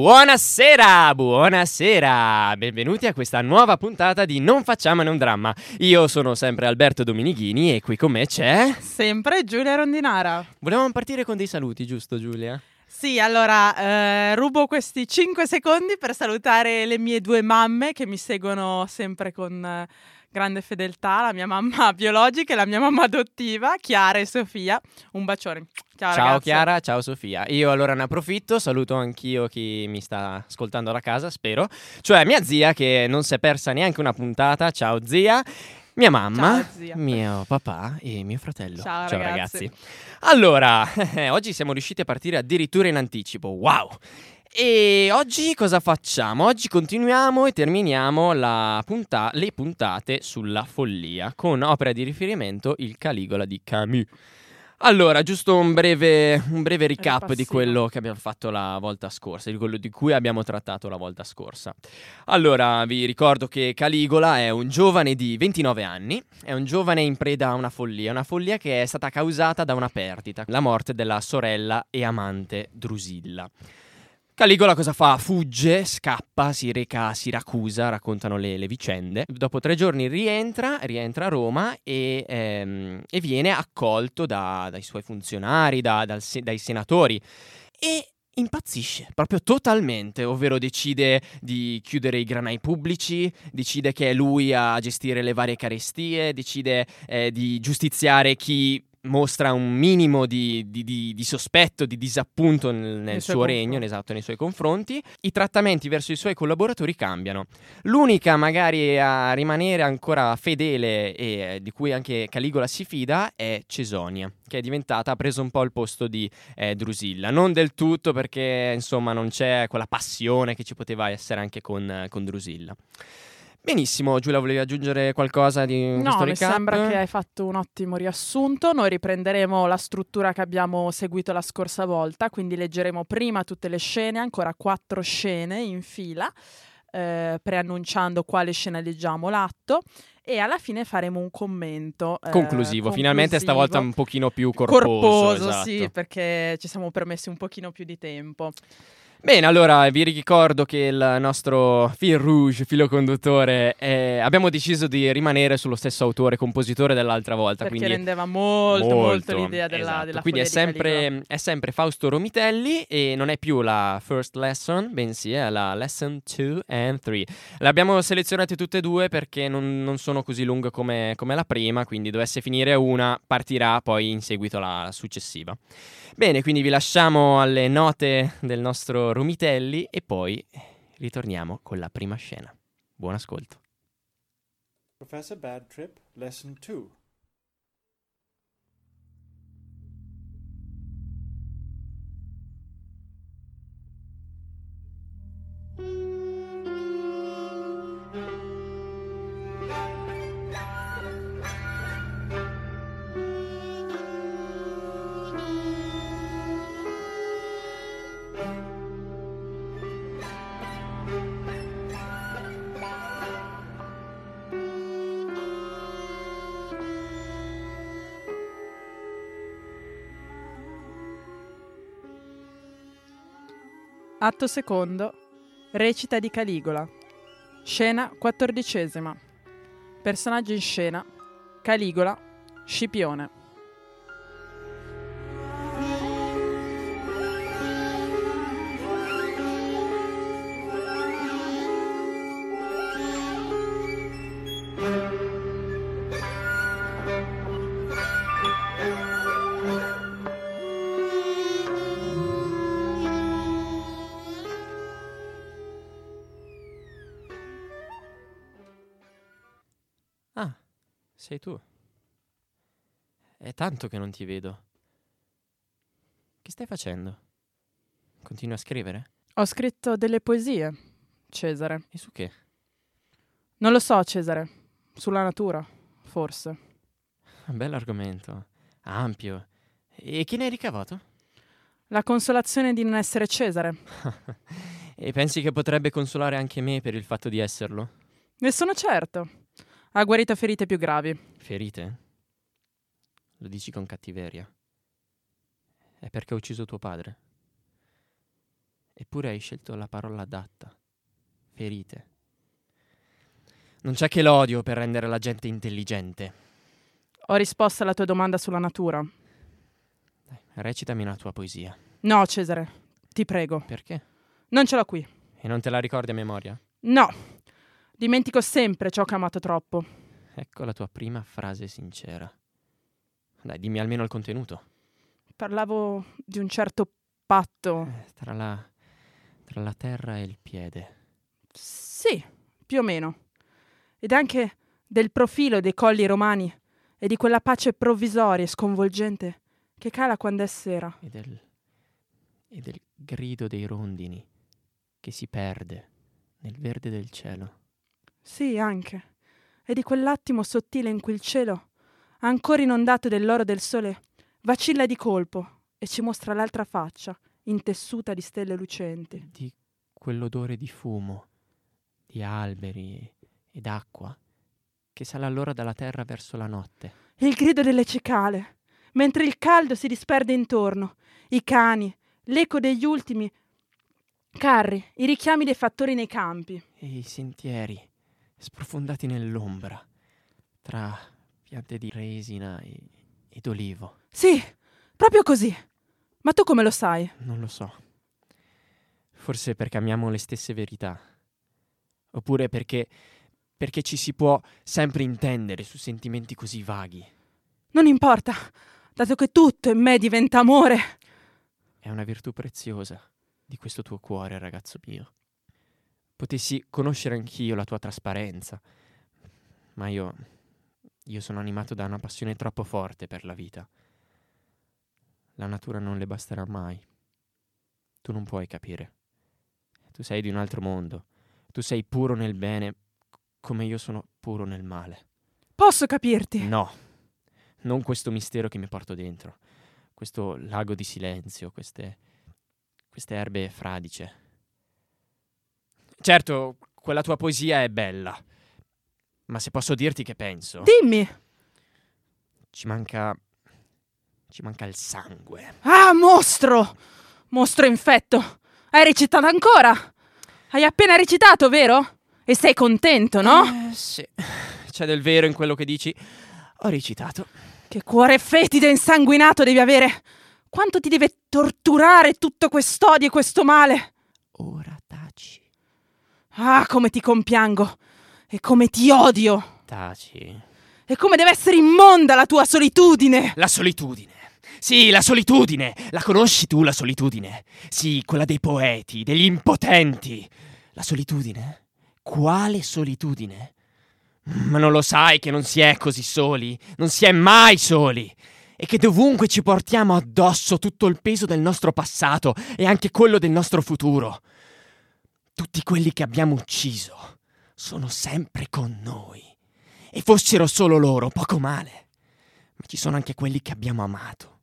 Buonasera, buonasera, benvenuti a questa nuova puntata di Non facciamone un dramma. Io sono sempre Alberto Dominighini e qui con me c'è... Sempre Giulia Rondinara. Volevamo partire con dei saluti, giusto Giulia? Sì, allora eh, rubo questi 5 secondi per salutare le mie due mamme che mi seguono sempre con eh, grande fedeltà, la mia mamma biologica e la mia mamma adottiva, Chiara e Sofia. Un bacione. Ciao, ciao. Chiara, ciao Sofia. Io allora ne approfitto, saluto anch'io chi mi sta ascoltando da casa, spero. Cioè mia zia che non si è persa neanche una puntata. Ciao zia. Mia mamma, Ciao, mio papà e mio fratello. Ciao, ragazzi. ragazzi. Allora, oggi siamo riusciti a partire addirittura in anticipo. Wow! E oggi cosa facciamo? Oggi continuiamo e terminiamo la punta- le puntate sulla follia con opera di riferimento Il Caligola di Camus. Allora, giusto un breve, un breve recap di quello che abbiamo fatto la volta scorsa, di quello di cui abbiamo trattato la volta scorsa. Allora, vi ricordo che Caligola è un giovane di 29 anni, è un giovane in preda a una follia, una follia che è stata causata da una perdita, la morte della sorella e amante Drusilla. Caligola cosa fa? Fugge, scappa, si reca a Siracusa, raccontano le, le vicende. Dopo tre giorni rientra, rientra a Roma e, ehm, e viene accolto da- dai suoi funzionari, da- dal dai senatori e impazzisce proprio totalmente, ovvero decide di chiudere i granai pubblici, decide che è lui a gestire le varie carestie, decide eh, di giustiziare chi mostra un minimo di, di- di- di sospetto, di disappunto nel, nel suo regno, esatto, nei suoi confronti. I trattamenti verso i suoi collaboratori cambiano. L'unica magari a rimanere ancora fedele e eh, di cui anche Caligola si fida è Cesonia, che è diventata, ha preso un po' il posto di eh, Drusilla. Non del tutto perché insomma non c'è quella passione che ci poteva essere anche con, eh, con Drusilla. Benissimo, Giulia, volevi aggiungere qualcosa di No, questo mi recap? sembra che hai fatto un ottimo riassunto. Noi riprenderemo la struttura che abbiamo seguito la scorsa volta, quindi leggeremo prima tutte le scene, ancora quattro scene in fila, eh, preannunciando quale scena leggiamo l'atto e alla fine faremo un commento eh, conclusivo, finalmente conclusivo. stavolta un pochino più corposo. corposo, esatto. sì, perché ci siamo permessi un pochino più di tempo. Bene, allora vi ricordo che il nostro fil rouge, filo conduttore, è- abbiamo deciso di rimanere sullo stesso autore, compositore dell'altra volta. Perché quindi rendeva molto, molto, l'idea della, esatto. della Quindi è sempre, è sempre Fausto Romitelli e non è più la first lesson, bensì è la lesson 2 and 3. Le abbiamo selezionate tutte e due perché non, non sono così lunghe come, come la prima, quindi dovesse finire una, partirà poi in seguito la, la successiva. Bene, quindi vi lasciamo alle note del nostro Romitelli e poi ritorniamo con la prima scena. Buon ascolto. Professor Bad Trip, Lesson 2. Atto secondo. Recita di Caligola. Scena quattordicesima. Personaggio in scena. Caligola. Scipione. Sei tu. È tanto che non ti vedo. Che stai facendo? Continui a scrivere? Ho scritto delle poesie, Cesare. E su che? Non lo so, Cesare. Sulla natura, forse. Bell'argomento. Ampio. E chi ne hai ricavato? La consolazione di non essere Cesare. e pensi che potrebbe consolare anche me per il fatto di esserlo? Ne sono certo. Ha guarito ferite più gravi. Ferite? Lo dici con cattiveria. È perché ho ucciso tuo padre. Eppure hai scelto la parola adatta. Ferite. Non c'è che l'odio per rendere la gente intelligente. Ho risposto alla tua domanda sulla natura. Dai, recitami una tua poesia. No, Cesare, ti prego. Perché? Non ce l'ho qui. E non te la ricordi a memoria? No. Dimentico sempre ciò che ho amato troppo. Ecco la tua prima frase sincera. Dai, dimmi almeno il contenuto. Parlavo di un certo patto. Eh, tra, la, tra la terra e il piede. Sì, più o meno. Ed anche del profilo dei colli romani e di quella pace provvisoria e sconvolgente che cala quando è sera. E del, e del grido dei rondini che si perde nel verde del cielo. Sì, anche. E di quell'attimo sottile in cui il cielo, ancora inondato dell'oro del sole, vacilla di colpo e ci mostra l'altra faccia, intessuta di stelle lucenti. Di quell'odore di fumo, di alberi ed acqua che sale allora dalla terra verso la notte. Il grido delle cicale, mentre il caldo si disperde intorno, i cani, l'eco degli ultimi carri, i richiami dei fattori nei campi. E i sentieri sprofondati nell'ombra, tra piante di resina e, ed olivo. Sì, proprio così. Ma tu come lo sai? Non lo so. Forse perché amiamo le stesse verità. Oppure perché, perché ci si può sempre intendere su sentimenti così vaghi. Non importa, dato che tutto in me diventa amore. È una virtù preziosa di questo tuo cuore, ragazzo mio. Potessi conoscere anch'io la tua trasparenza, ma io, io sono animato da una passione troppo forte per la vita. La natura non le basterà mai. Tu non puoi capire. Tu sei di un altro mondo. Tu sei puro nel bene come io sono puro nel male. Posso capirti? No, non questo mistero che mi porto dentro, questo lago di silenzio, queste, queste erbe fradice. Certo, quella tua poesia è bella, ma se posso dirti che penso, Dimmi. ci manca... ci manca il sangue. Ah, mostro! Mostro infetto. Hai recitato ancora? Hai appena recitato, vero? E sei contento, no? Eh, sì, c'è del vero in quello che dici. Ho recitato. Che cuore fetido e insanguinato devi avere! Quanto ti deve torturare tutto quest'odio e questo male! Ora. Ah, come ti compiango! E come ti odio! Taci. E come deve essere immonda la tua solitudine! La solitudine. Sì, la solitudine. La conosci tu la solitudine? Sì, quella dei poeti, degli impotenti. La solitudine? Quale solitudine? Ma non lo sai che non si è così soli? Non si è mai soli? E che dovunque ci portiamo addosso tutto il peso del nostro passato e anche quello del nostro futuro. Tutti quelli che abbiamo ucciso sono sempre con noi. E fossero solo loro, poco male. Ma ci sono anche quelli che abbiamo amato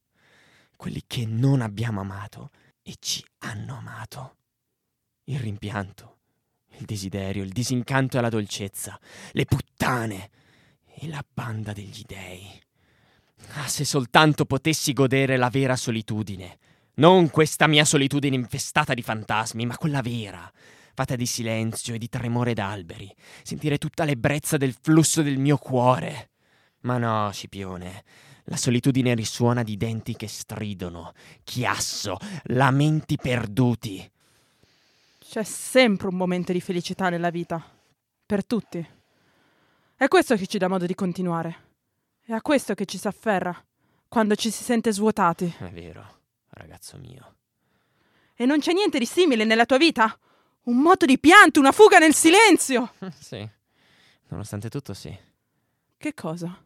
quelli che non abbiamo amato e ci hanno amato. Il rimpianto, il desiderio, il disincanto e la dolcezza, le puttane e la banda degli dei. Ah, se soltanto potessi godere la vera solitudine. Non questa mia solitudine infestata di fantasmi, ma quella vera, fatta di silenzio e di tremore d'alberi. Sentire tutta l'ebbrezza del flusso del mio cuore. Ma no, Scipione, la solitudine risuona di denti che stridono, chiasso, lamenti perduti. C'è sempre un momento di felicità nella vita. Per tutti. È questo che ci dà modo di continuare. È a questo che ci si afferra quando ci si sente svuotati. È vero, ragazzo mio. E non c'è niente di simile nella tua vita? Un moto di pianto, una fuga nel silenzio. sì, nonostante tutto sì. Che cosa?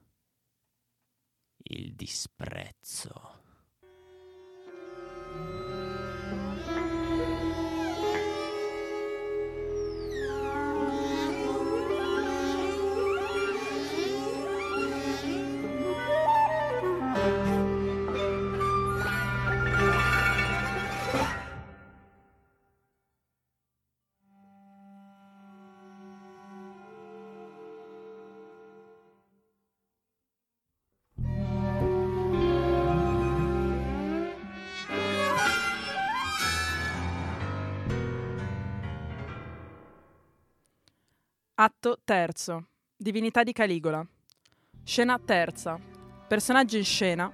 Il disprezzo. Atto terzo. Divinità di Caligola. Scena terza. Personaggi in scena.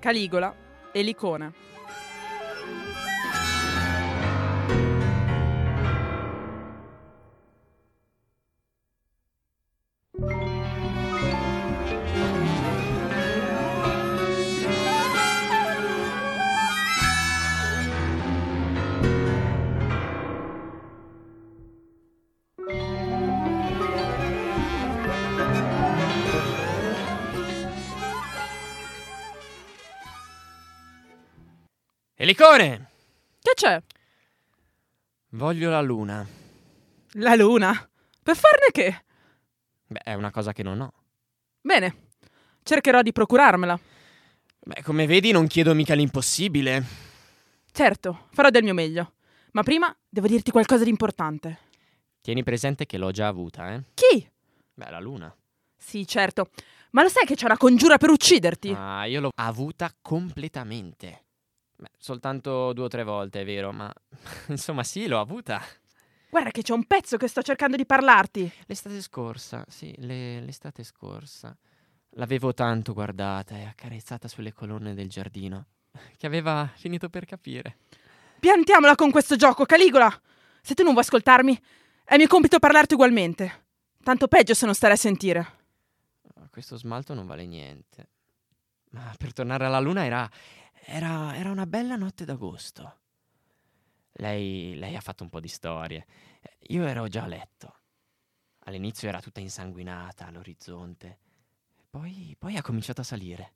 Caligola e Licone. Elicone! Che c'è? Voglio la luna. La luna. Per farne che? Beh, è una cosa che non ho. Bene. Cercherò di procurarmela. Beh, come vedi non chiedo mica l'impossibile. Certo, farò del mio meglio. Ma prima devo dirti qualcosa di importante. Tieni presente che l'ho già avuta, eh? Chi? Beh, la luna. Sì, certo. Ma lo sai che c'è una congiura per ucciderti? Ah, io l'ho avuta completamente. Beh, soltanto due o tre volte, è vero, ma insomma sì, l'ho avuta. Guarda che c'è un pezzo che sto cercando di parlarti. L'estate scorsa, sì, le- l'estate scorsa. L'avevo tanto guardata e accarezzata sulle colonne del giardino, che aveva finito per capire. Piantiamola con questo gioco, Caligola! Se tu non vuoi ascoltarmi, è mio compito parlarti ugualmente. Tanto peggio se non stare a sentire. Ah, Questo smalto non vale niente. Ma per tornare alla luna era, era, era una bella notte d'agosto. Lei, lei ha fatto un po' di storie. Io ero già a letto. All'inizio era tutta insanguinata all'orizzonte. Poi, poi ha cominciato a salire,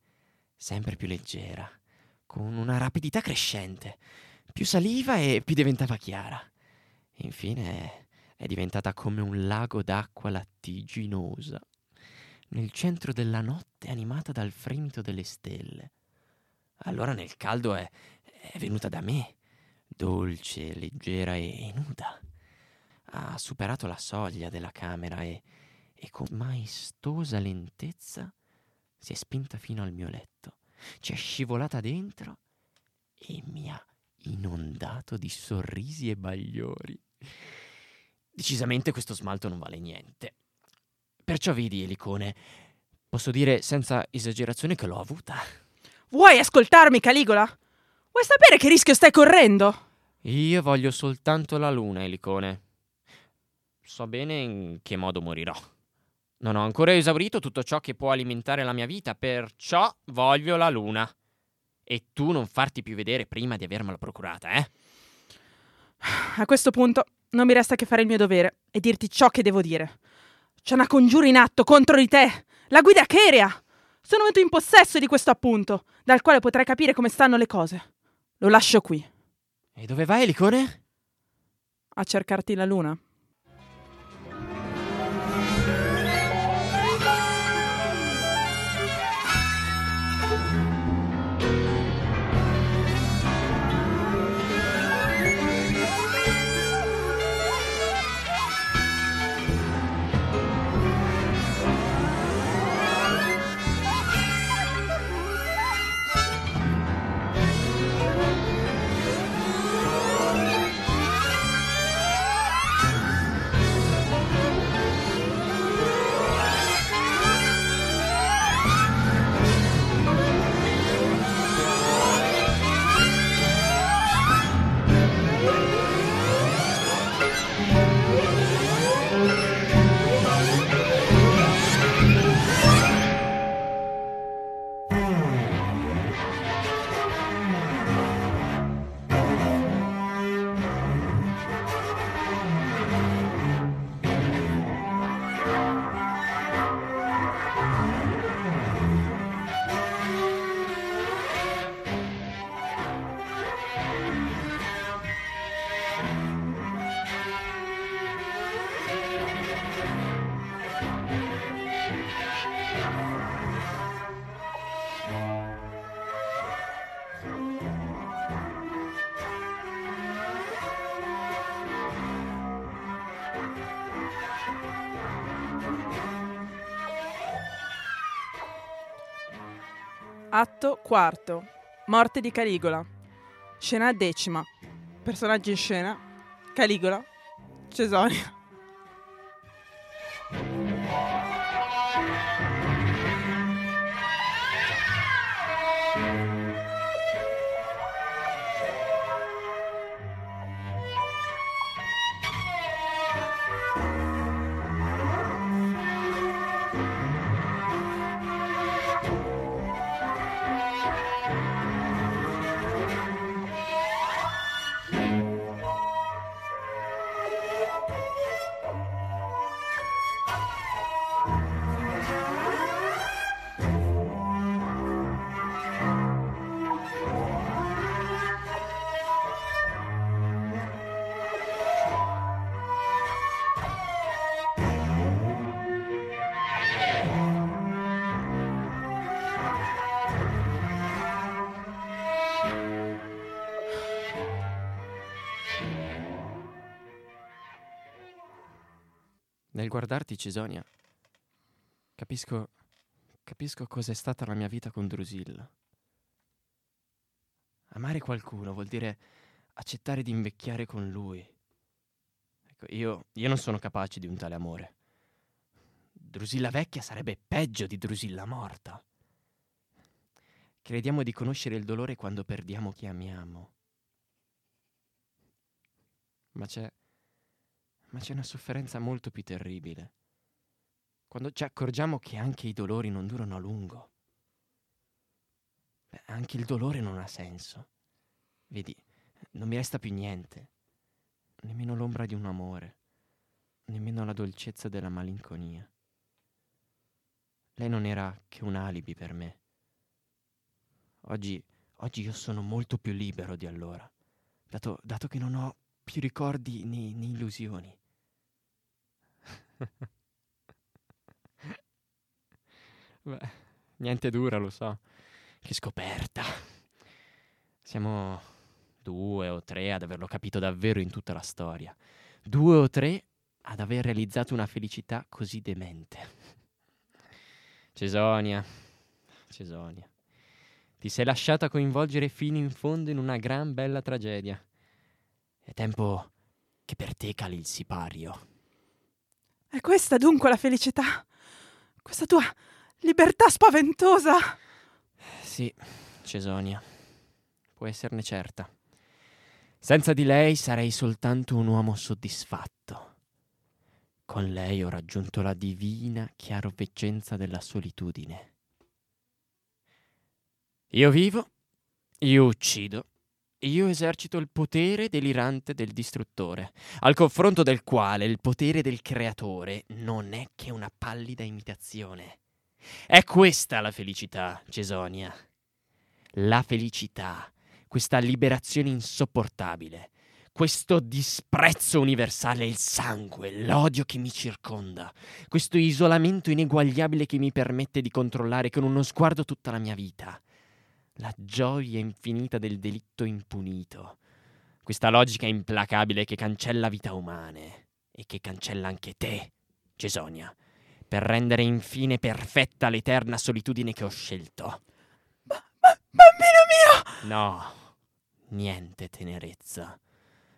sempre più leggera, con una rapidità crescente. Più saliva e più diventava chiara. Infine è diventata come un lago d'acqua lattiginosa, nel centro della notte animata dal fremito delle stelle. Allora nel caldo è, è venuta da me, dolce, leggera e, nuda. Ha superato la soglia della camera e, e con maestosa lentezza si è spinta fino al mio letto, ci è scivolata dentro e mi ha inondato di sorrisi e bagliori. Decisamente questo smalto non vale niente. Perciò vedi, Elicone, posso dire senza esagerazione che l'ho avuta. Vuoi ascoltarmi, Caligola? Vuoi sapere che rischio stai correndo? Io voglio soltanto la luna, Elicone. So bene in che modo morirò. Non ho ancora esaurito tutto ciò che può alimentare la mia vita, perciò voglio la luna. E tu non farti più vedere prima di avermela procurata, eh? A questo punto non mi resta che fare il mio dovere e dirti ciò che devo dire. C'è una congiura in atto contro di te, la guida Keria. Sono venuto in possesso di questo appunto, dal quale potrai capire come stanno le cose. Lo lascio qui, E dove vai, Elicone? a cercarti la luna. Atto quarto. Morte di Caligola. Scena decima. Personaggi in scena. Caligola. Cesonia. Guardarti, Cisonia, capisco, capisco cos'è stata la mia vita con Drusilla. Amare qualcuno vuol dire accettare di invecchiare con lui. Ecco, io, io non sono capace di un tale amore. Drusilla vecchia sarebbe peggio di Drusilla morta. Crediamo di conoscere il dolore quando perdiamo chi amiamo. Ma c'è, ma c'è una sofferenza molto più terribile. Quando ci accorgiamo che anche i dolori non durano a lungo. Beh, anche il dolore non ha senso. Vedi, non mi resta più niente, nemmeno l'ombra di un amore, nemmeno la dolcezza della malinconia. Lei non era che un alibi per me. Oggi, oggi io sono molto più libero di allora, dato, dato che non ho più ricordi né, né illusioni. Beh, niente dura, lo so. Che scoperta. Siamo due o tre ad averlo capito davvero in tutta la storia. Due o tre ad aver realizzato una felicità così demente. Cesonia, Cesonia, ti sei lasciata coinvolgere fino in fondo in una gran bella tragedia. È tempo che per te cali il sipario. È questa dunque la felicità? Questa tua libertà spaventosa? Sì, Cesonia, puoi esserne certa. Senza di lei sarei soltanto un uomo soddisfatto. Con lei ho raggiunto la divina chiaroveggenza della solitudine. Io vivo, io uccido, io esercito il potere delirante del distruttore, al confronto del quale il potere del creatore non è che una pallida imitazione. È questa la felicità, Cesonia. La felicità, questa liberazione insopportabile, questo disprezzo universale, il sangue, l'odio che mi circonda, questo isolamento ineguagliabile che mi permette di controllare con uno sguardo tutta la mia vita la gioia infinita del delitto impunito, questa logica implacabile che cancella vita umane e che cancella anche te, Cesonia, per rendere infine perfetta l'eterna solitudine che ho scelto. Ba- ba- bambino mio! No, niente tenerezza,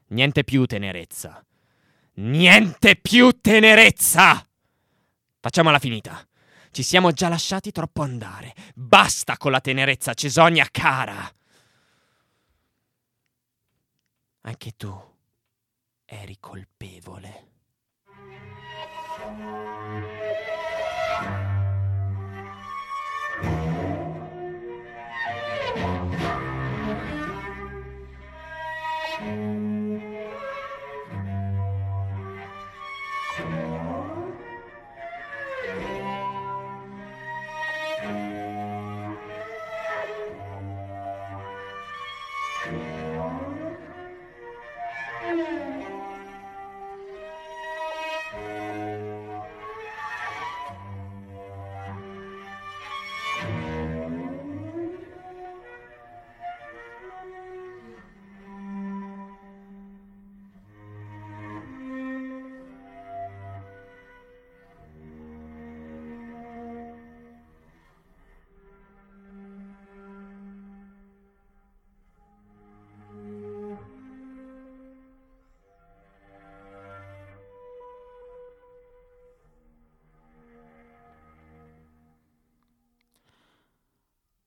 niente più tenerezza, niente più tenerezza! Facciamola finita. Ci siamo già lasciati troppo andare. Basta con la tenerezza, Cesonia cara. Anche tu eri colpevole.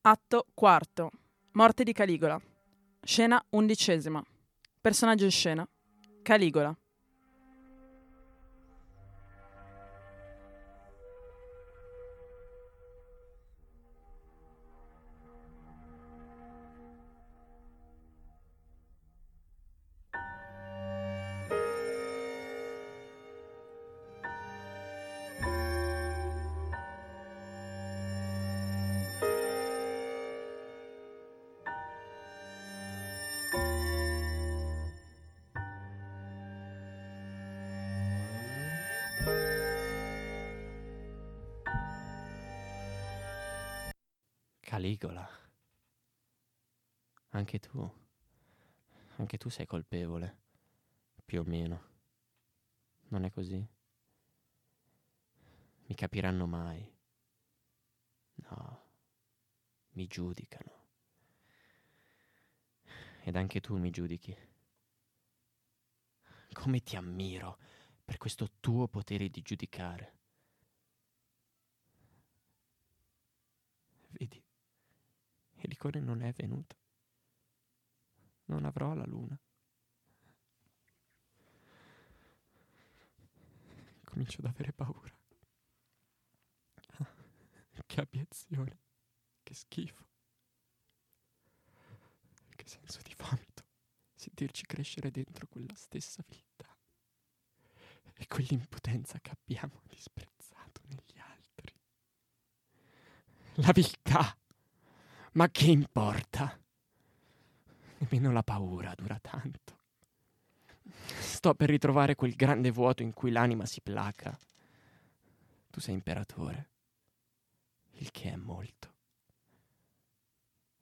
Atto quarto. Morte di Caligola. Scena undicesima. Personaggio in scena. Caligola. Caligola. Anche tu. Anche tu sei colpevole. Più o meno. Non è così? mi capiranno mai. No, mi giudicano. Ed anche tu mi giudichi. Come ti ammiro per questo tuo potere di giudicare. Vedi, Elicone non è venuto. Non avrò la luna. Comincio ad avere paura. Che abiezione. Che schifo. Che senso di vomito. Sentirci crescere dentro quella stessa viltà. E quell'impotenza che abbiamo disprezzato negli altri. La viltà. Ma che importa? Nemmeno la paura dura tanto. Sto per ritrovare quel grande vuoto in cui l'anima si placa. Tu sei imperatore il che è molto.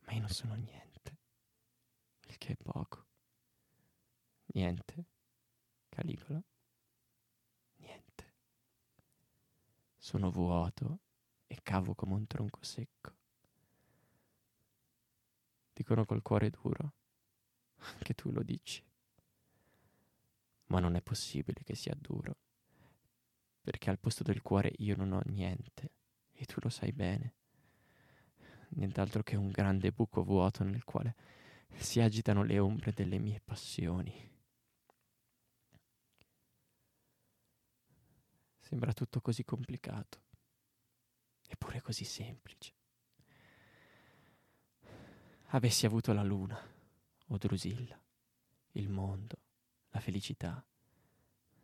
Ma io non sono niente, il che è poco. Niente, Caligola, niente. Sono vuoto e cavo come un tronco secco. Dicono col cuore duro, anche tu lo dici. Ma non è possibile che sia duro, perché al posto del cuore io non ho niente e tu lo sai bene. Nient'altro che un grande buco vuoto nel quale si agitano le ombre delle mie passioni. Sembra tutto così complicato, eppure così semplice. Avessi avuto la luna, o Drusilla, il mondo, la felicità,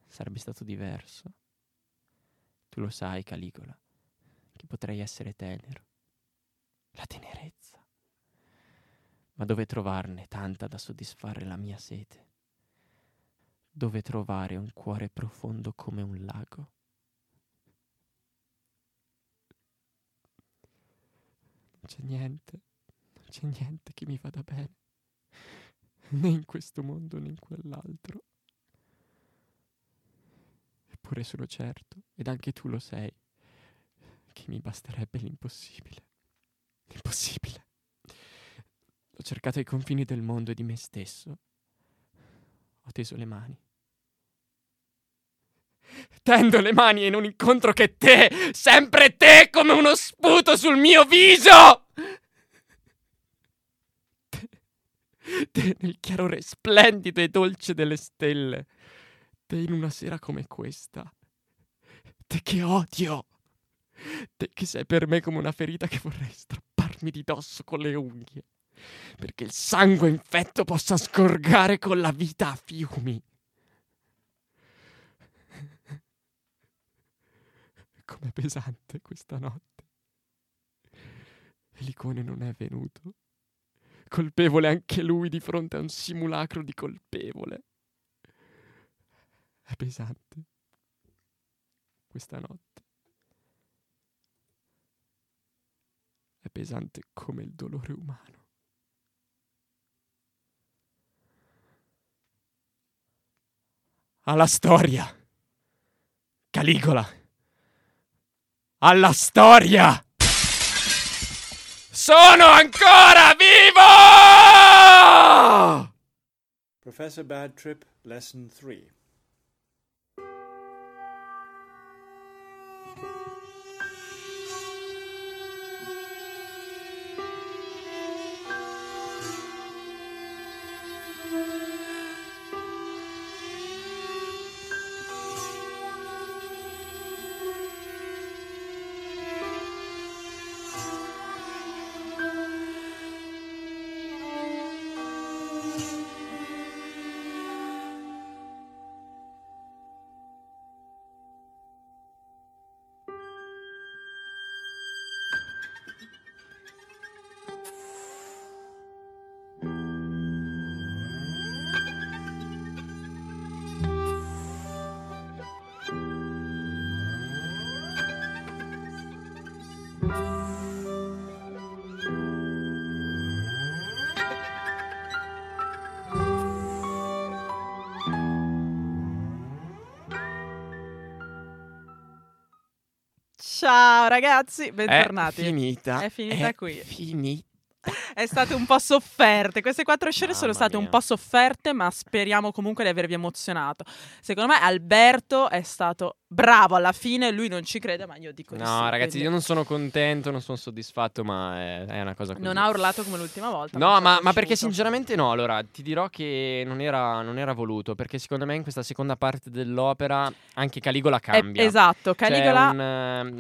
sarebbe stato diverso. Tu lo sai, Caligola che potrei essere tenero. La tenerezza. Ma dove trovarne tanta da soddisfare la mia sete? Dove trovare un cuore profondo come un lago? Non c'è niente, c'è niente che mi vada bene, né in questo mondo né in quell'altro. Eppure sono certo, ed anche tu lo sei, che mi basterebbe l'impossibile. L'impossibile. Ho cercato i confini del mondo e di me stesso. Ho teso le mani. Tendo le mani e non incontro che te, sempre te come uno sputo sul mio viso! Te, te nel chiarore splendido e dolce delle stelle. Te in una sera come questa. Te che odio. Te che sei per me come una ferita che vorrei strapparmi di dosso con le unghie, perché il sangue infetto possa scorgare con la vita a fiumi. Com'è pesante questa notte. Elicone non è venuto. Colpevole anche lui di fronte a un simulacro di colpevole. È pesante questa notte. è pesante come il dolore umano. Alla storia. Caligola. Alla storia. Sono ancora vivo! Professor Bad Trip, Lesson 3. Ciao ragazzi, bentornati. È finita. È finita è qui. Finita. È state un po' sofferte. Queste quattro scene sono Mamma state un mia. po' sofferte, ma speriamo comunque di avervi emozionato. Secondo me Alberto è stato bravo alla fine. Lui non ci crede, ma io dico di No, sì, ragazzi, quindi io non sono contento, non sono soddisfatto, ma è, è una cosa così. Non ha urlato come l'ultima volta. No, ma, ma perché sinceramente no, allora ti dirò che non era, non era voluto, perché secondo me in questa seconda parte dell'opera anche Caligola Eh, cambia. esatto, Cioè, Caligola un,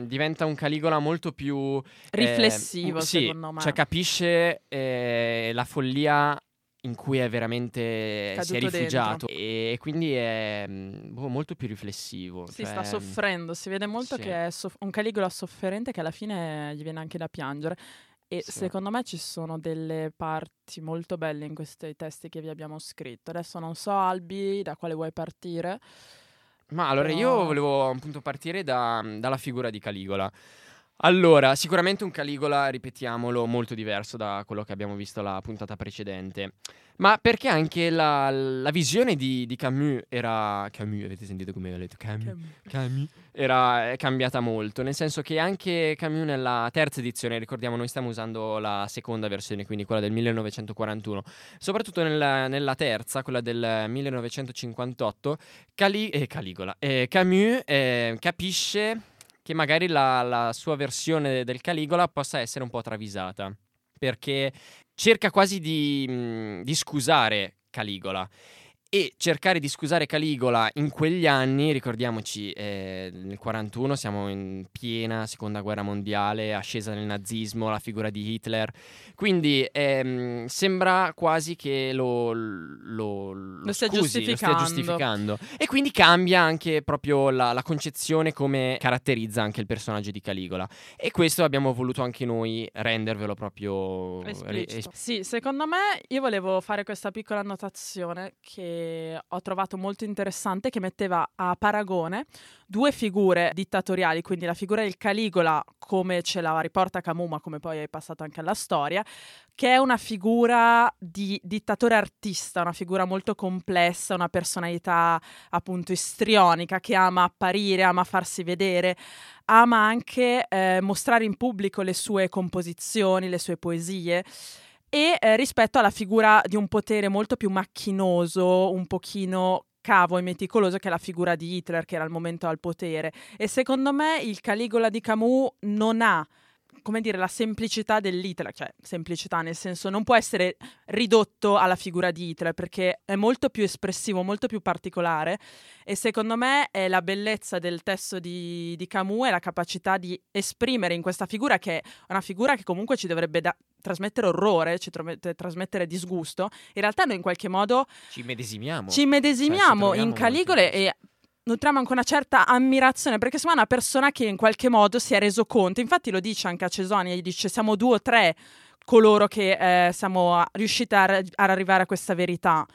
eh, diventa un Caligola molto più eh, riflessivo, sì, secondo me. Cioè capisce eh, la follia in cui è veramente si è Caduto rifugiato e quindi è mm, boh, molto più riflessivo. Si cioè, sta soffrendo, si vede molto sì. che è soff- un Caligola sofferente che alla fine gli viene anche da piangere. E Sì. secondo me ci sono delle parti molto belle in questi testi che vi abbiamo scritto. Adesso non so, Albi, da quale vuoi partire? Ma allora io Però- volevo appunto partire da- dalla figura di Caligola. Allora, sicuramente un Caligola, ripetiamolo, molto diverso da quello che abbiamo visto la puntata precedente. Ma perché anche la, la visione di, di Camus era. Camus, avete sentito come ho detto? Camus. Camus era è cambiata molto, nel senso che anche Camus nella terza edizione, ricordiamo noi stiamo usando la seconda versione, quindi quella del 1941, soprattutto nella, nella terza, quella del 1958, Cali- eh, Caligola, eh, Camus eh, capisce che magari la, la sua versione del Caligola possa essere un po' travisata, perché cerca quasi di, mh, di scusare Caligola. E cercare di scusare Caligola in quegli anni, ricordiamoci, eh, nel 41 siamo in piena seconda guerra mondiale, ascesa nel nazismo, la figura di Hitler, quindi ehm, sembra quasi che lo, lo, lo stia scusi, lo stia giustificando. E quindi cambia anche proprio la, la concezione come caratterizza anche il personaggio di Caligola. E questo abbiamo voluto anche noi rendervelo proprio ri- Esplicito. es- Sì, secondo me io volevo fare questa piccola annotazione che ho trovato molto interessante che metteva a paragone due figure dittatoriali, quindi la figura del Caligola come ce la riporta Camus, ma come poi è passato anche alla storia, che è una figura di dittatore artista, una figura molto complessa, una personalità appunto istrionica che ama apparire, ama farsi vedere, ama anche eh, mostrare in pubblico le sue composizioni, le sue poesie e eh, rispetto alla figura di un potere molto più macchinoso, un pochino cavo e meticoloso che è la figura di Hitler che era al momento al potere. E secondo me il Caligola di Camus non ha come dire la semplicità dell'Hitler, cioè semplicità nel senso non può essere ridotto alla figura di Hitler perché è molto più espressivo, molto più particolare e secondo me è la bellezza del testo di, di Camus e la capacità di esprimere in questa figura che è una figura che comunque ci dovrebbe da- trasmettere orrore, ci dovrebbe trasmettere disgusto. In realtà noi in qualche modo ci medesimiamo. ci medesimiamo Cioè, in Caligole molto e nutriamo anche una certa ammirazione perché insomma è una persona che in qualche modo si è reso conto, infatti lo dice anche a Cesoni, gli dice siamo due o tre coloro che eh, siamo riusciti a, ad arrivare a questa verità.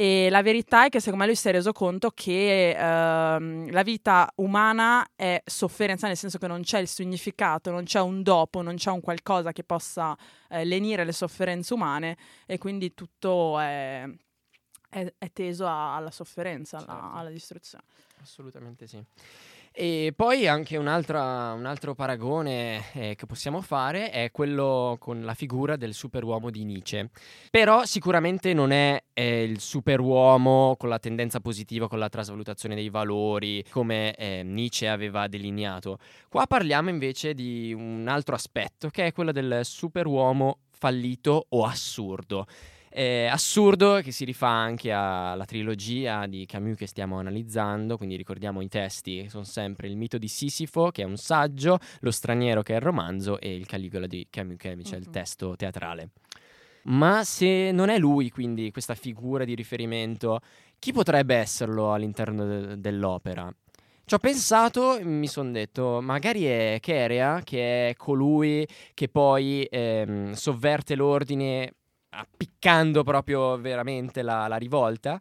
E la verità è che secondo me lui si è reso conto che ehm, la vita umana è sofferenza, nel senso che non c'è il significato, non c'è un dopo, non c'è un qualcosa che possa eh, lenire le sofferenze umane e quindi tutto è, è- è teso alla sofferenza, alla, Certo. alla distruzione. Assolutamente sì. E poi anche un altro paragone eh, che possiamo fare è quello con la figura del superuomo di Nietzsche. Però sicuramente non è eh, il superuomo con la tendenza positiva, con la trasvalutazione dei valori, come eh, Nietzsche aveva delineato. Qua parliamo invece di un altro aspetto, che è quello del superuomo fallito o assurdo. Eh, assurdo che si rifà anche alla trilogia di Camus che stiamo analizzando, quindi ricordiamo i testi, sono sempre il mito di Sisifo che è un saggio, lo straniero che è il romanzo e il Caligola di Camus che invece è il Mhm. testo teatrale. Ma se non è lui, quindi questa figura di riferimento, chi potrebbe esserlo all'interno de- dell'opera? Ci ho pensato e mi sono detto, magari è Cherea, che è colui che poi ehm, sovverte l'ordine appiccando proprio veramente la, la rivolta.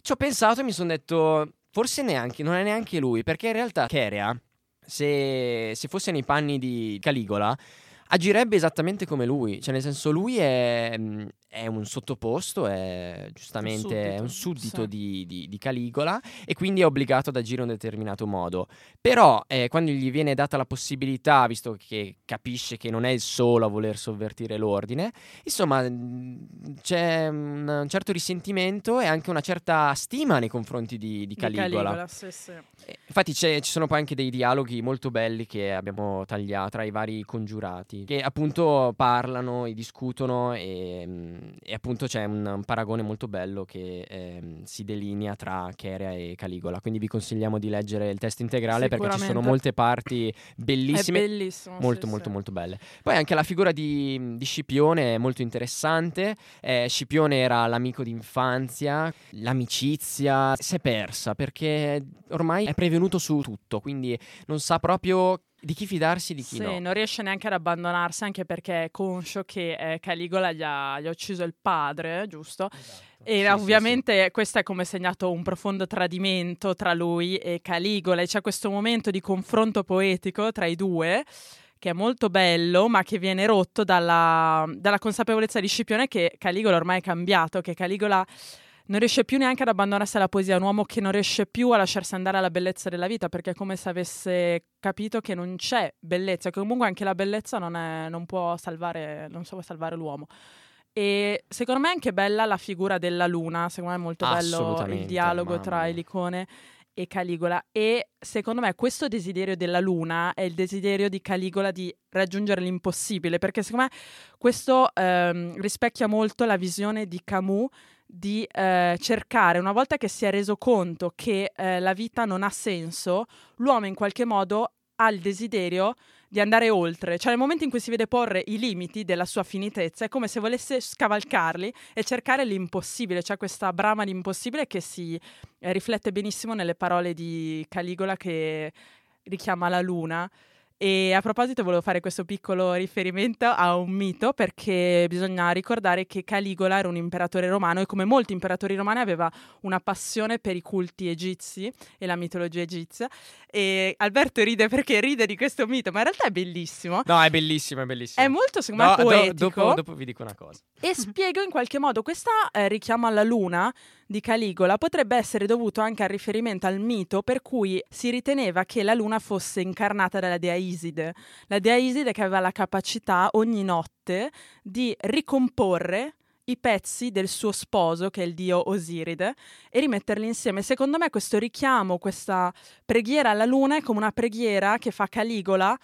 Ci ho pensato e mi sono detto, forse neanche, non è neanche lui, perché in realtà Cherea, se, se fosse nei panni di Caligola, agirebbe esattamente come lui, cioè nel senso lui è, mm, è un sottoposto, è giustamente è un suddito sì. di, di- di Caligola e quindi è obbligato ad agire in un determinato modo. Però eh, quando gli viene data la possibilità, visto che capisce che non è il solo a voler sovvertire l'ordine, insomma c'è un, un certo risentimento e anche una certa stima nei confronti di, di Di Caligola. sì, sì. Eh, Infatti ci sono poi anche dei dialoghi molto belli che abbiamo tagliato tra i vari congiurati, che appunto parlano e discutono e, e appunto c'è un, un paragone molto bello che ehm, si delinea tra Cherea e Caligola. Quindi vi consigliamo di leggere il testo integrale perché ci sono molte parti bellissime. Molto, sì, molto, sì. molto belle. Poi anche la figura di, di Scipione è molto interessante. Eh, Scipione era l'amico d'infanzia, l'amicizia si è persa perché ormai è prevenuto su tutto, quindi non sa proprio di chi fidarsi di chi Sì, no. non riesce neanche ad abbandonarsi anche perché è conscio che eh, Caligola gli ha, gli ha ucciso il padre, giusto? E Sì, sì, ovviamente questo è come segnato un profondo tradimento tra lui e Caligola e c'è questo momento di confronto poetico tra i due che è molto bello ma che viene rotto dalla, dalla consapevolezza di Scipione che Caligola ormai è cambiato, che Caligola non riesce più neanche ad abbandonarsi alla poesia, un uomo che non riesce più a lasciarsi andare alla bellezza della vita perché è come se avesse capito che non c'è bellezza, che comunque anche la bellezza non, è- non può salvare, non può salvare l'uomo. E secondo me è anche bella la figura della luna, secondo me è molto bello il dialogo tra. Elicone e Caligola e secondo me questo desiderio della luna è il desiderio di Caligola di raggiungere l'impossibile perché secondo me questo ehm, rispecchia molto la visione di Camus di eh, cercare, una volta che si è reso conto che eh, la vita non ha senso, l'uomo in qualche modo ha il desiderio di andare oltre, cioè nel momento in cui si vede porre i limiti della sua finitezza, è come se volesse scavalcarli e cercare l'impossibile, cioè questa brama di impossibile che si eh, riflette benissimo nelle parole di Caligola che richiama la luna. E a proposito volevo fare questo piccolo riferimento a un mito perché bisogna ricordare che Caligola era un imperatore romano e come molti imperatori romani aveva una passione per i culti egizi e la mitologia egizia e Alberto ride perché ride di questo mito ma in realtà è bellissimo No, è bellissimo, è bellissimo. è molto secondo No, me do- poetico dopo, dopo vi dico una cosa. e spiego in qualche modo questo richiamo alla luna di Caligola potrebbe essere dovuto anche al riferimento al mito per cui si riteneva che la luna fosse incarnata dalla dea Iside. La dea Iside che aveva la capacità ogni notte di ricomporre i pezzi del suo sposo, che è il dio Osiride, e rimetterli insieme. Secondo me questo richiamo, questa preghiera alla luna è come una preghiera che fa Caligola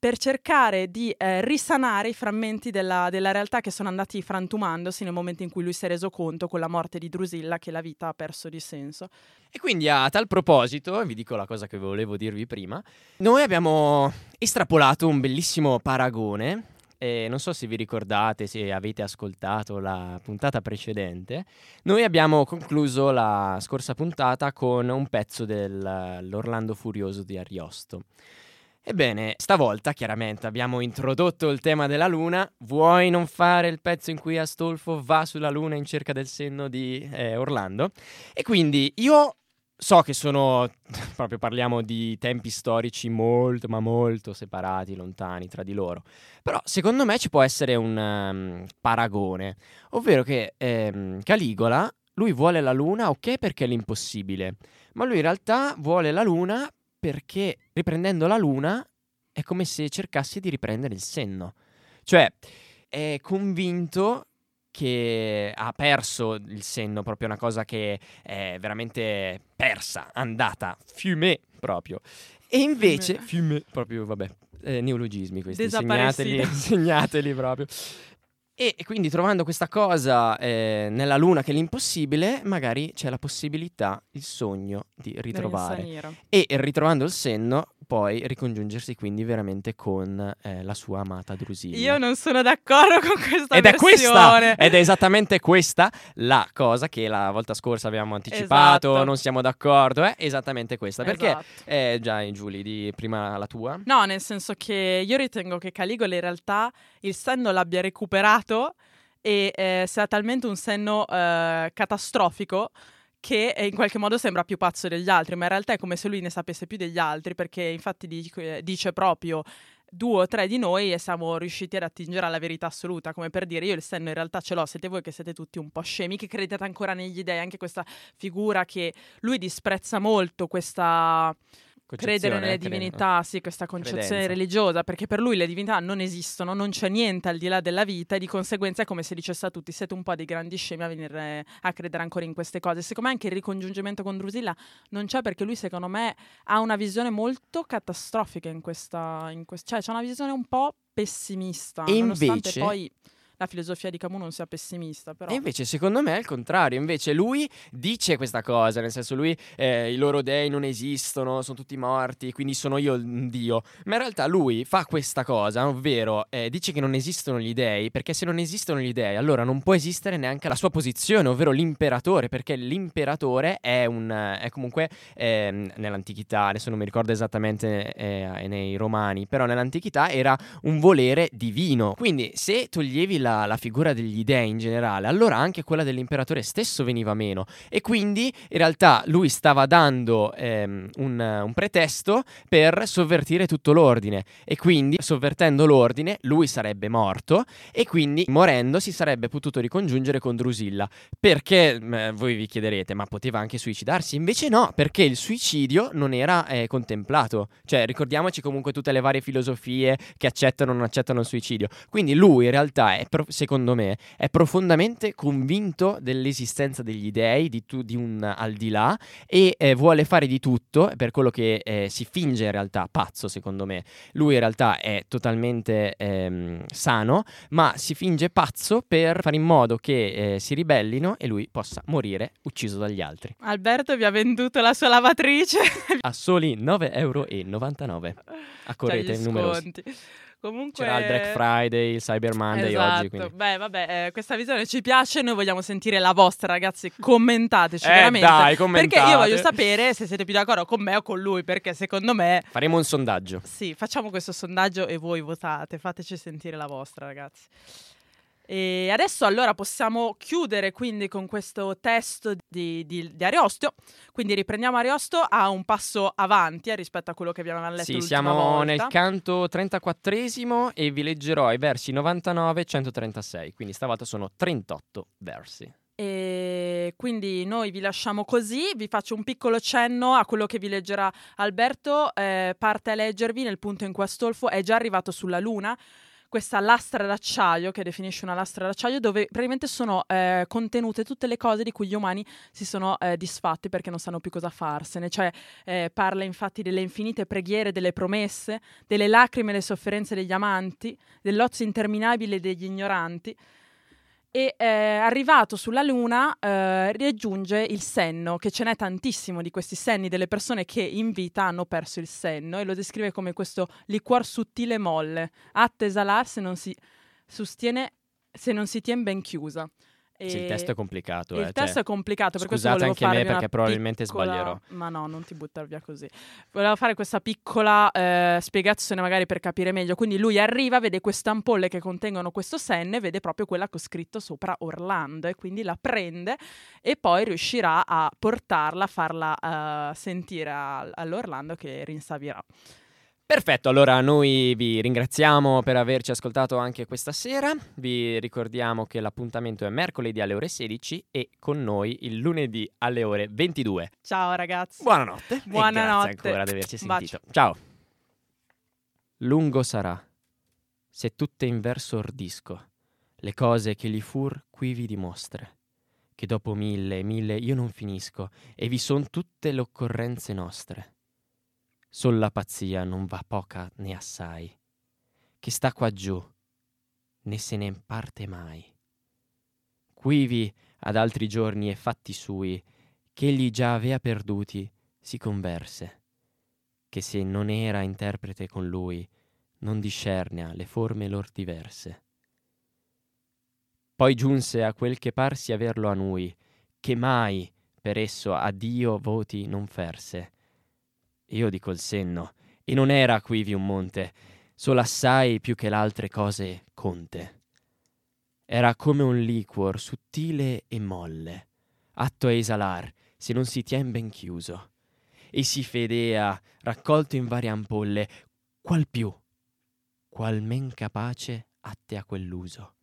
per cercare di eh, risanare i frammenti della, della realtà che sono andati frantumandosi nel momento in cui lui si è reso conto con la morte di Drusilla che la vita ha perso di senso. E quindi a tal proposito, vi dico la cosa che volevo dirvi prima, noi abbiamo estrapolato un bellissimo paragone. E non so se vi ricordate, se avete ascoltato la puntata precedente, noi abbiamo concluso la scorsa puntata con un pezzo dell'Orlando Furioso di Ariosto. Ebbene, stavolta chiaramente abbiamo introdotto il tema della luna. Vuoi non fare il pezzo in cui Astolfo va sulla luna in cerca del senno di eh, Orlando? E quindi io so che sono, proprio parliamo di tempi storici molto, ma molto separati, lontani tra di loro. Però secondo me ci può essere un um, paragone, ovvero che ehm, Caligola, lui vuole la luna, ok, perché è l'impossibile, ma lui in realtà vuole la luna perché riprendendo la luna è come se cercasse di riprendere il senno. Cioè, è convinto che ha perso il senno, proprio una cosa che è veramente persa, andata, fiume proprio. E invece, Fiume. proprio, vabbè, eh, neologismi questi, Desaparecida. segnateli, segnateli proprio. E quindi trovando questa cosa eh, nella luna che è l'impossibile, magari c'è la possibilità, il sogno di ritrovare. E ritrovando il senno, poi ricongiungersi quindi veramente con eh, la sua amata Drusilla. Io non sono d'accordo con questa ed è questa, versione. ed è esattamente questa la cosa che la volta scorsa avevamo anticipato, Esatto. non siamo d'accordo, è esattamente questa. Perché, Esatto. eh, già Giulia, di prima la tua. No, nel senso che io ritengo che Caligola in realtà il senno l'abbia recuperato e eh, sia talmente un senno eh, catastrofico che eh, in qualche modo sembra più pazzo degli altri, ma in realtà è come se lui ne sapesse più degli altri, perché infatti dic- eh, dice proprio due o tre di noi e siamo riusciti ad attingere alla verità assoluta, come per dire io il senno in realtà ce l'ho, siete voi che siete tutti un po' scemi, che credete ancora negli dei, anche questa figura che lui disprezza molto questa credere nelle divinità, sì, questa concezione Credenza. religiosa, perché per lui le divinità non esistono, non c'è niente al di là della vita e di conseguenza è come se dicesse a tutti siete un po' dei grandi scemi a venire a credere ancora in queste cose. Secondo me anche il ricongiungimento con Drusilla non c'è perché lui secondo me ha una visione molto catastrofica in questa, in quest- cioè c'è una visione un po' pessimista, E nonostante invece- poi la filosofia di Camus non sia pessimista, però E invece, secondo me, è il contrario. Invece, lui dice questa cosa, nel senso, lui, eh, i loro dei non esistono, sono tutti morti, quindi sono io il dio. Ma in realtà lui fa questa cosa, ovvero eh, dice che non esistono gli dei, perché se non esistono gli dei, allora non può esistere neanche la sua posizione, ovvero l'imperatore, perché l'imperatore è un. è comunque ehm, nell'antichità, adesso non mi ricordo esattamente eh, nei romani, però nell'antichità era un volere divino. Quindi, se toglievi la, la figura degli dei in generale, allora anche quella dell'imperatore stesso veniva meno. E quindi in realtà lui stava dando ehm, un, un pretesto per sovvertire tutto l'ordine. E quindi, sovvertendo l'ordine, lui sarebbe morto. E quindi, morendo, si sarebbe potuto ricongiungere con Drusilla. Perché mh, voi vi chiederete, ma poteva anche suicidarsi? Invece no, perché il suicidio non era eh, contemplato. Cioè, ricordiamoci comunque tutte le varie filosofie che accettano o non accettano il suicidio. Quindi lui in realtà è, pro- secondo me, è profondamente convinto dell'esistenza degli dei, di, tu- di un al di là, e eh, vuole fare di tutto per quello che eh, si finge in realtà pazzo, secondo me. Lui in realtà è totalmente ehm, sano, ma si finge pazzo per fare in modo che eh, si ribellino e lui possa morire ucciso dagli altri. Alberto vi ha venduto la sua lavatrice. A soli 9,99 euro. Accorrete gli numerosi. Comunque C'era il Black Friday, il Cyber Monday esatto. oggi. Quindi. Beh, vabbè, eh, questa visione ci piace, noi vogliamo sentire la vostra, ragazzi. Commentateci Eh, veramente. dai, perché commentate. io voglio sapere se siete più d'accordo con me o con lui, perché secondo me Faremo un sondaggio. sì, facciamo questo sondaggio e voi votate, fateci sentire la vostra, ragazzi. E adesso allora possiamo chiudere quindi con questo testo di, di- di Ariosto. Quindi riprendiamo Ariosto a un passo avanti eh, rispetto a quello che abbiamo letto Sì, l'ultima siamo volta. nel canto 34esimo e vi leggerò i versi 99 e 136, quindi stavolta sono 38 versi. E quindi noi vi lasciamo così, vi faccio un piccolo cenno a quello che vi leggerà Alberto, eh, parte a leggervi nel punto in cui Astolfo è già arrivato sulla Luna, questa lastra d'acciaio che definisce una lastra d'acciaio dove praticamente sono eh, contenute tutte le cose di cui gli umani si sono eh, disfatti perché non sanno più cosa farsene, cioè eh, parla infatti delle infinite preghiere, delle promesse, delle lacrime e le sofferenze degli amanti, dell'ozio interminabile degli ignoranti e eh, arrivato sulla Luna eh, raggiunge il senno, che ce n'è tantissimo di questi senni delle persone che in vita hanno perso il senno e lo descrive come questo liquor sottile e molle, atta a esalar se non si sostiene, se non si tiene ben chiusa. Sì, il testo è complicato. il eh, testo cioè, è complicato, per questo volevo anche me farvi una perché probabilmente piccola- sbaglierò. Ma no, non ti buttare via così. Volevo fare questa piccola eh, spiegazione magari per capire meglio. Quindi lui arriva, vede queste ampolle che contengono questo senne, vede proprio quella che ho scritto sopra Orlando e quindi la prende e poi riuscirà a portarla, a farla eh, sentire a- all'Orlando che rinsavierà. Perfetto, allora noi vi ringraziamo per averci ascoltato anche questa sera. Vi ricordiamo che l'appuntamento è mercoledì alle ore 16 e con noi il lunedì alle ore 22. Ciao ragazzi. Buonanotte. Buonanotte. grazie ancora di averci Un bacio. sentito. Ciao. Lungo sarà, se tutte in verso ordisco, le cose che li fur qui vi dimostre, che dopo mille e mille io non finisco, e vi son tutte le occorrenze nostre. Sol la pazzia non va poca né assai, che sta qua giù, né se ne parte mai. Quivi ad altri giorni e fatti sui, ch'egli già avea perduti, si converse, che se non era interprete con lui, non discerna le forme lor diverse. Poi giunse a quel che parsi averlo a nui, che mai per esso a Dio voti non ferse. Io dico il senno, e non era quivi un monte, solo assai più che l'altre cose conte. Era come un liquor sottile e molle, atto a esalar, se non si tien ben chiuso. E si fedea, raccolto in varie ampolle, qual più, qual men capace atte a quell'uso.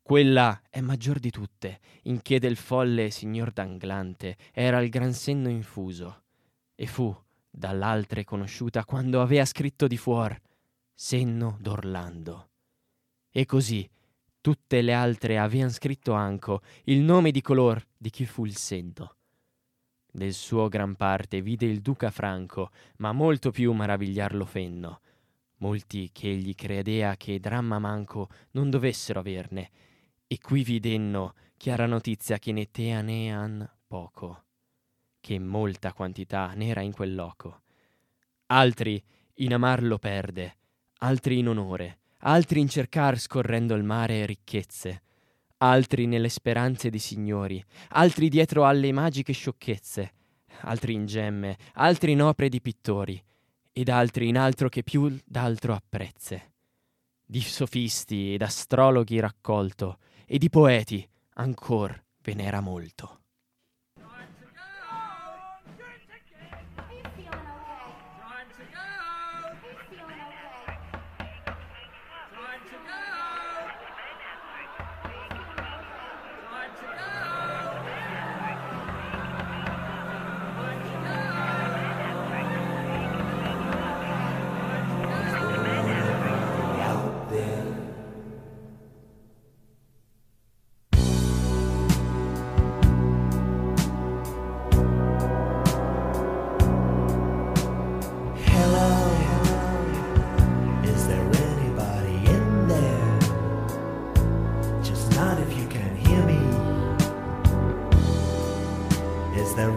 Quella è maggior di tutte, in che del folle signor Danglante era il gran senno infuso, e fu dall'altre conosciuta quando avea scritto di fuor senno d'Orlando. E così tutte le altre avean scritto anco il nome di color di chi fu il sento. Del suo gran parte vide il duca Franco, ma molto più maravigliar lo fenno. Molti che egli credea che dramma manco non dovessero averne, e qui videnno chiara notizia che ne teanean poco, che molta quantità n'era in quel loco. Altri in amar lo perde, altri in onore, altri in cercar scorrendo il mare ricchezze, altri nelle speranze di signori, altri dietro alle magiche sciocchezze, altri in gemme, altri in opere di pittori, ed altri in altro che più d'altro apprezze. Di sofisti ed astrologhi raccolto, e di poeti ancor ve n'era molto. not if you can hear me. Is there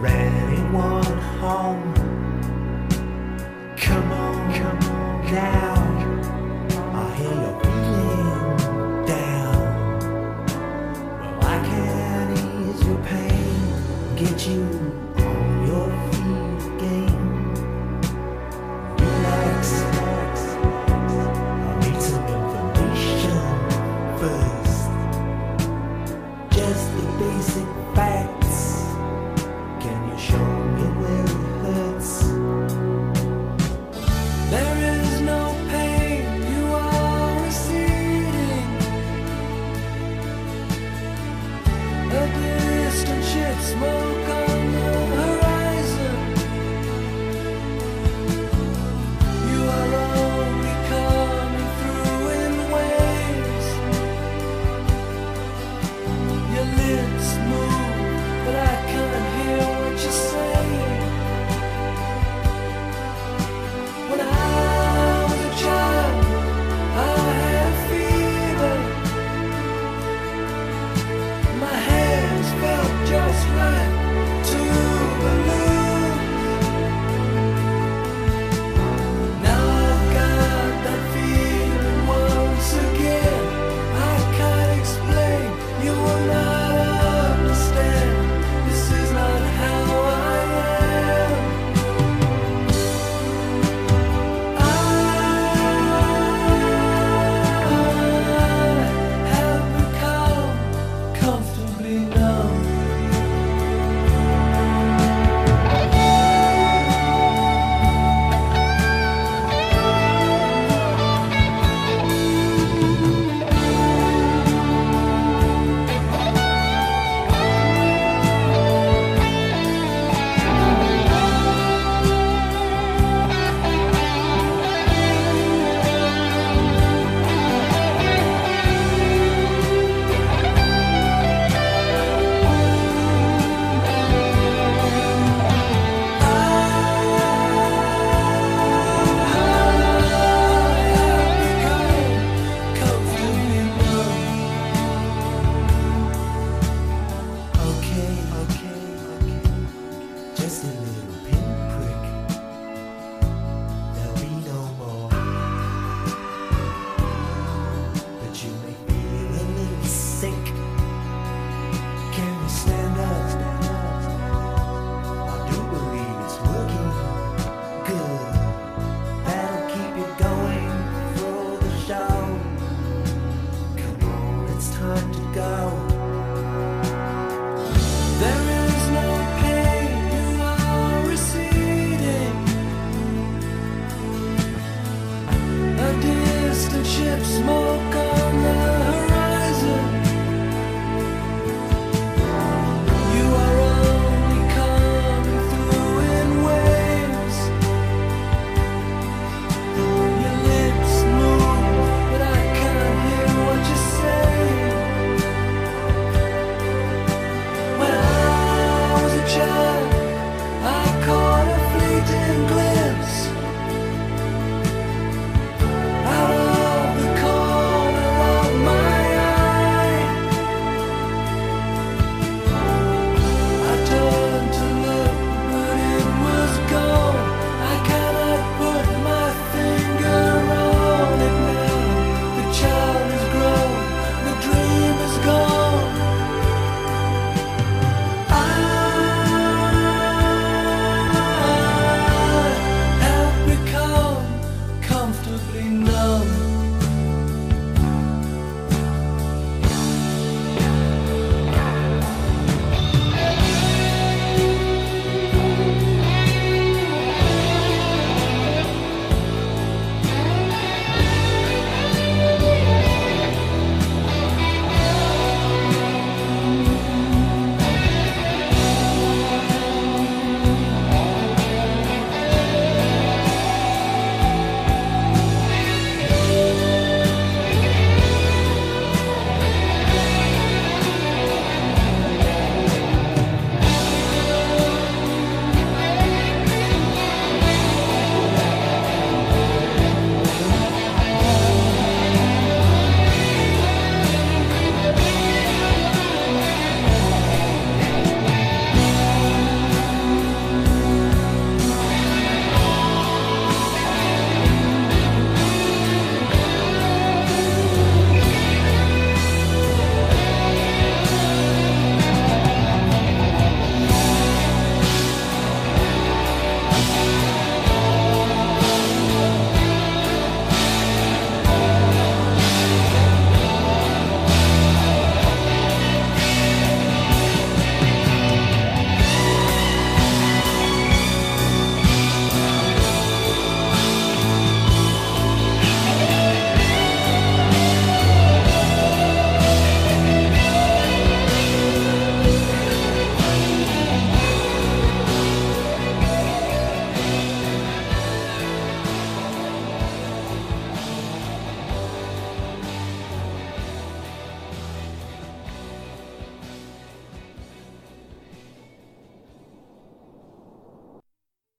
There is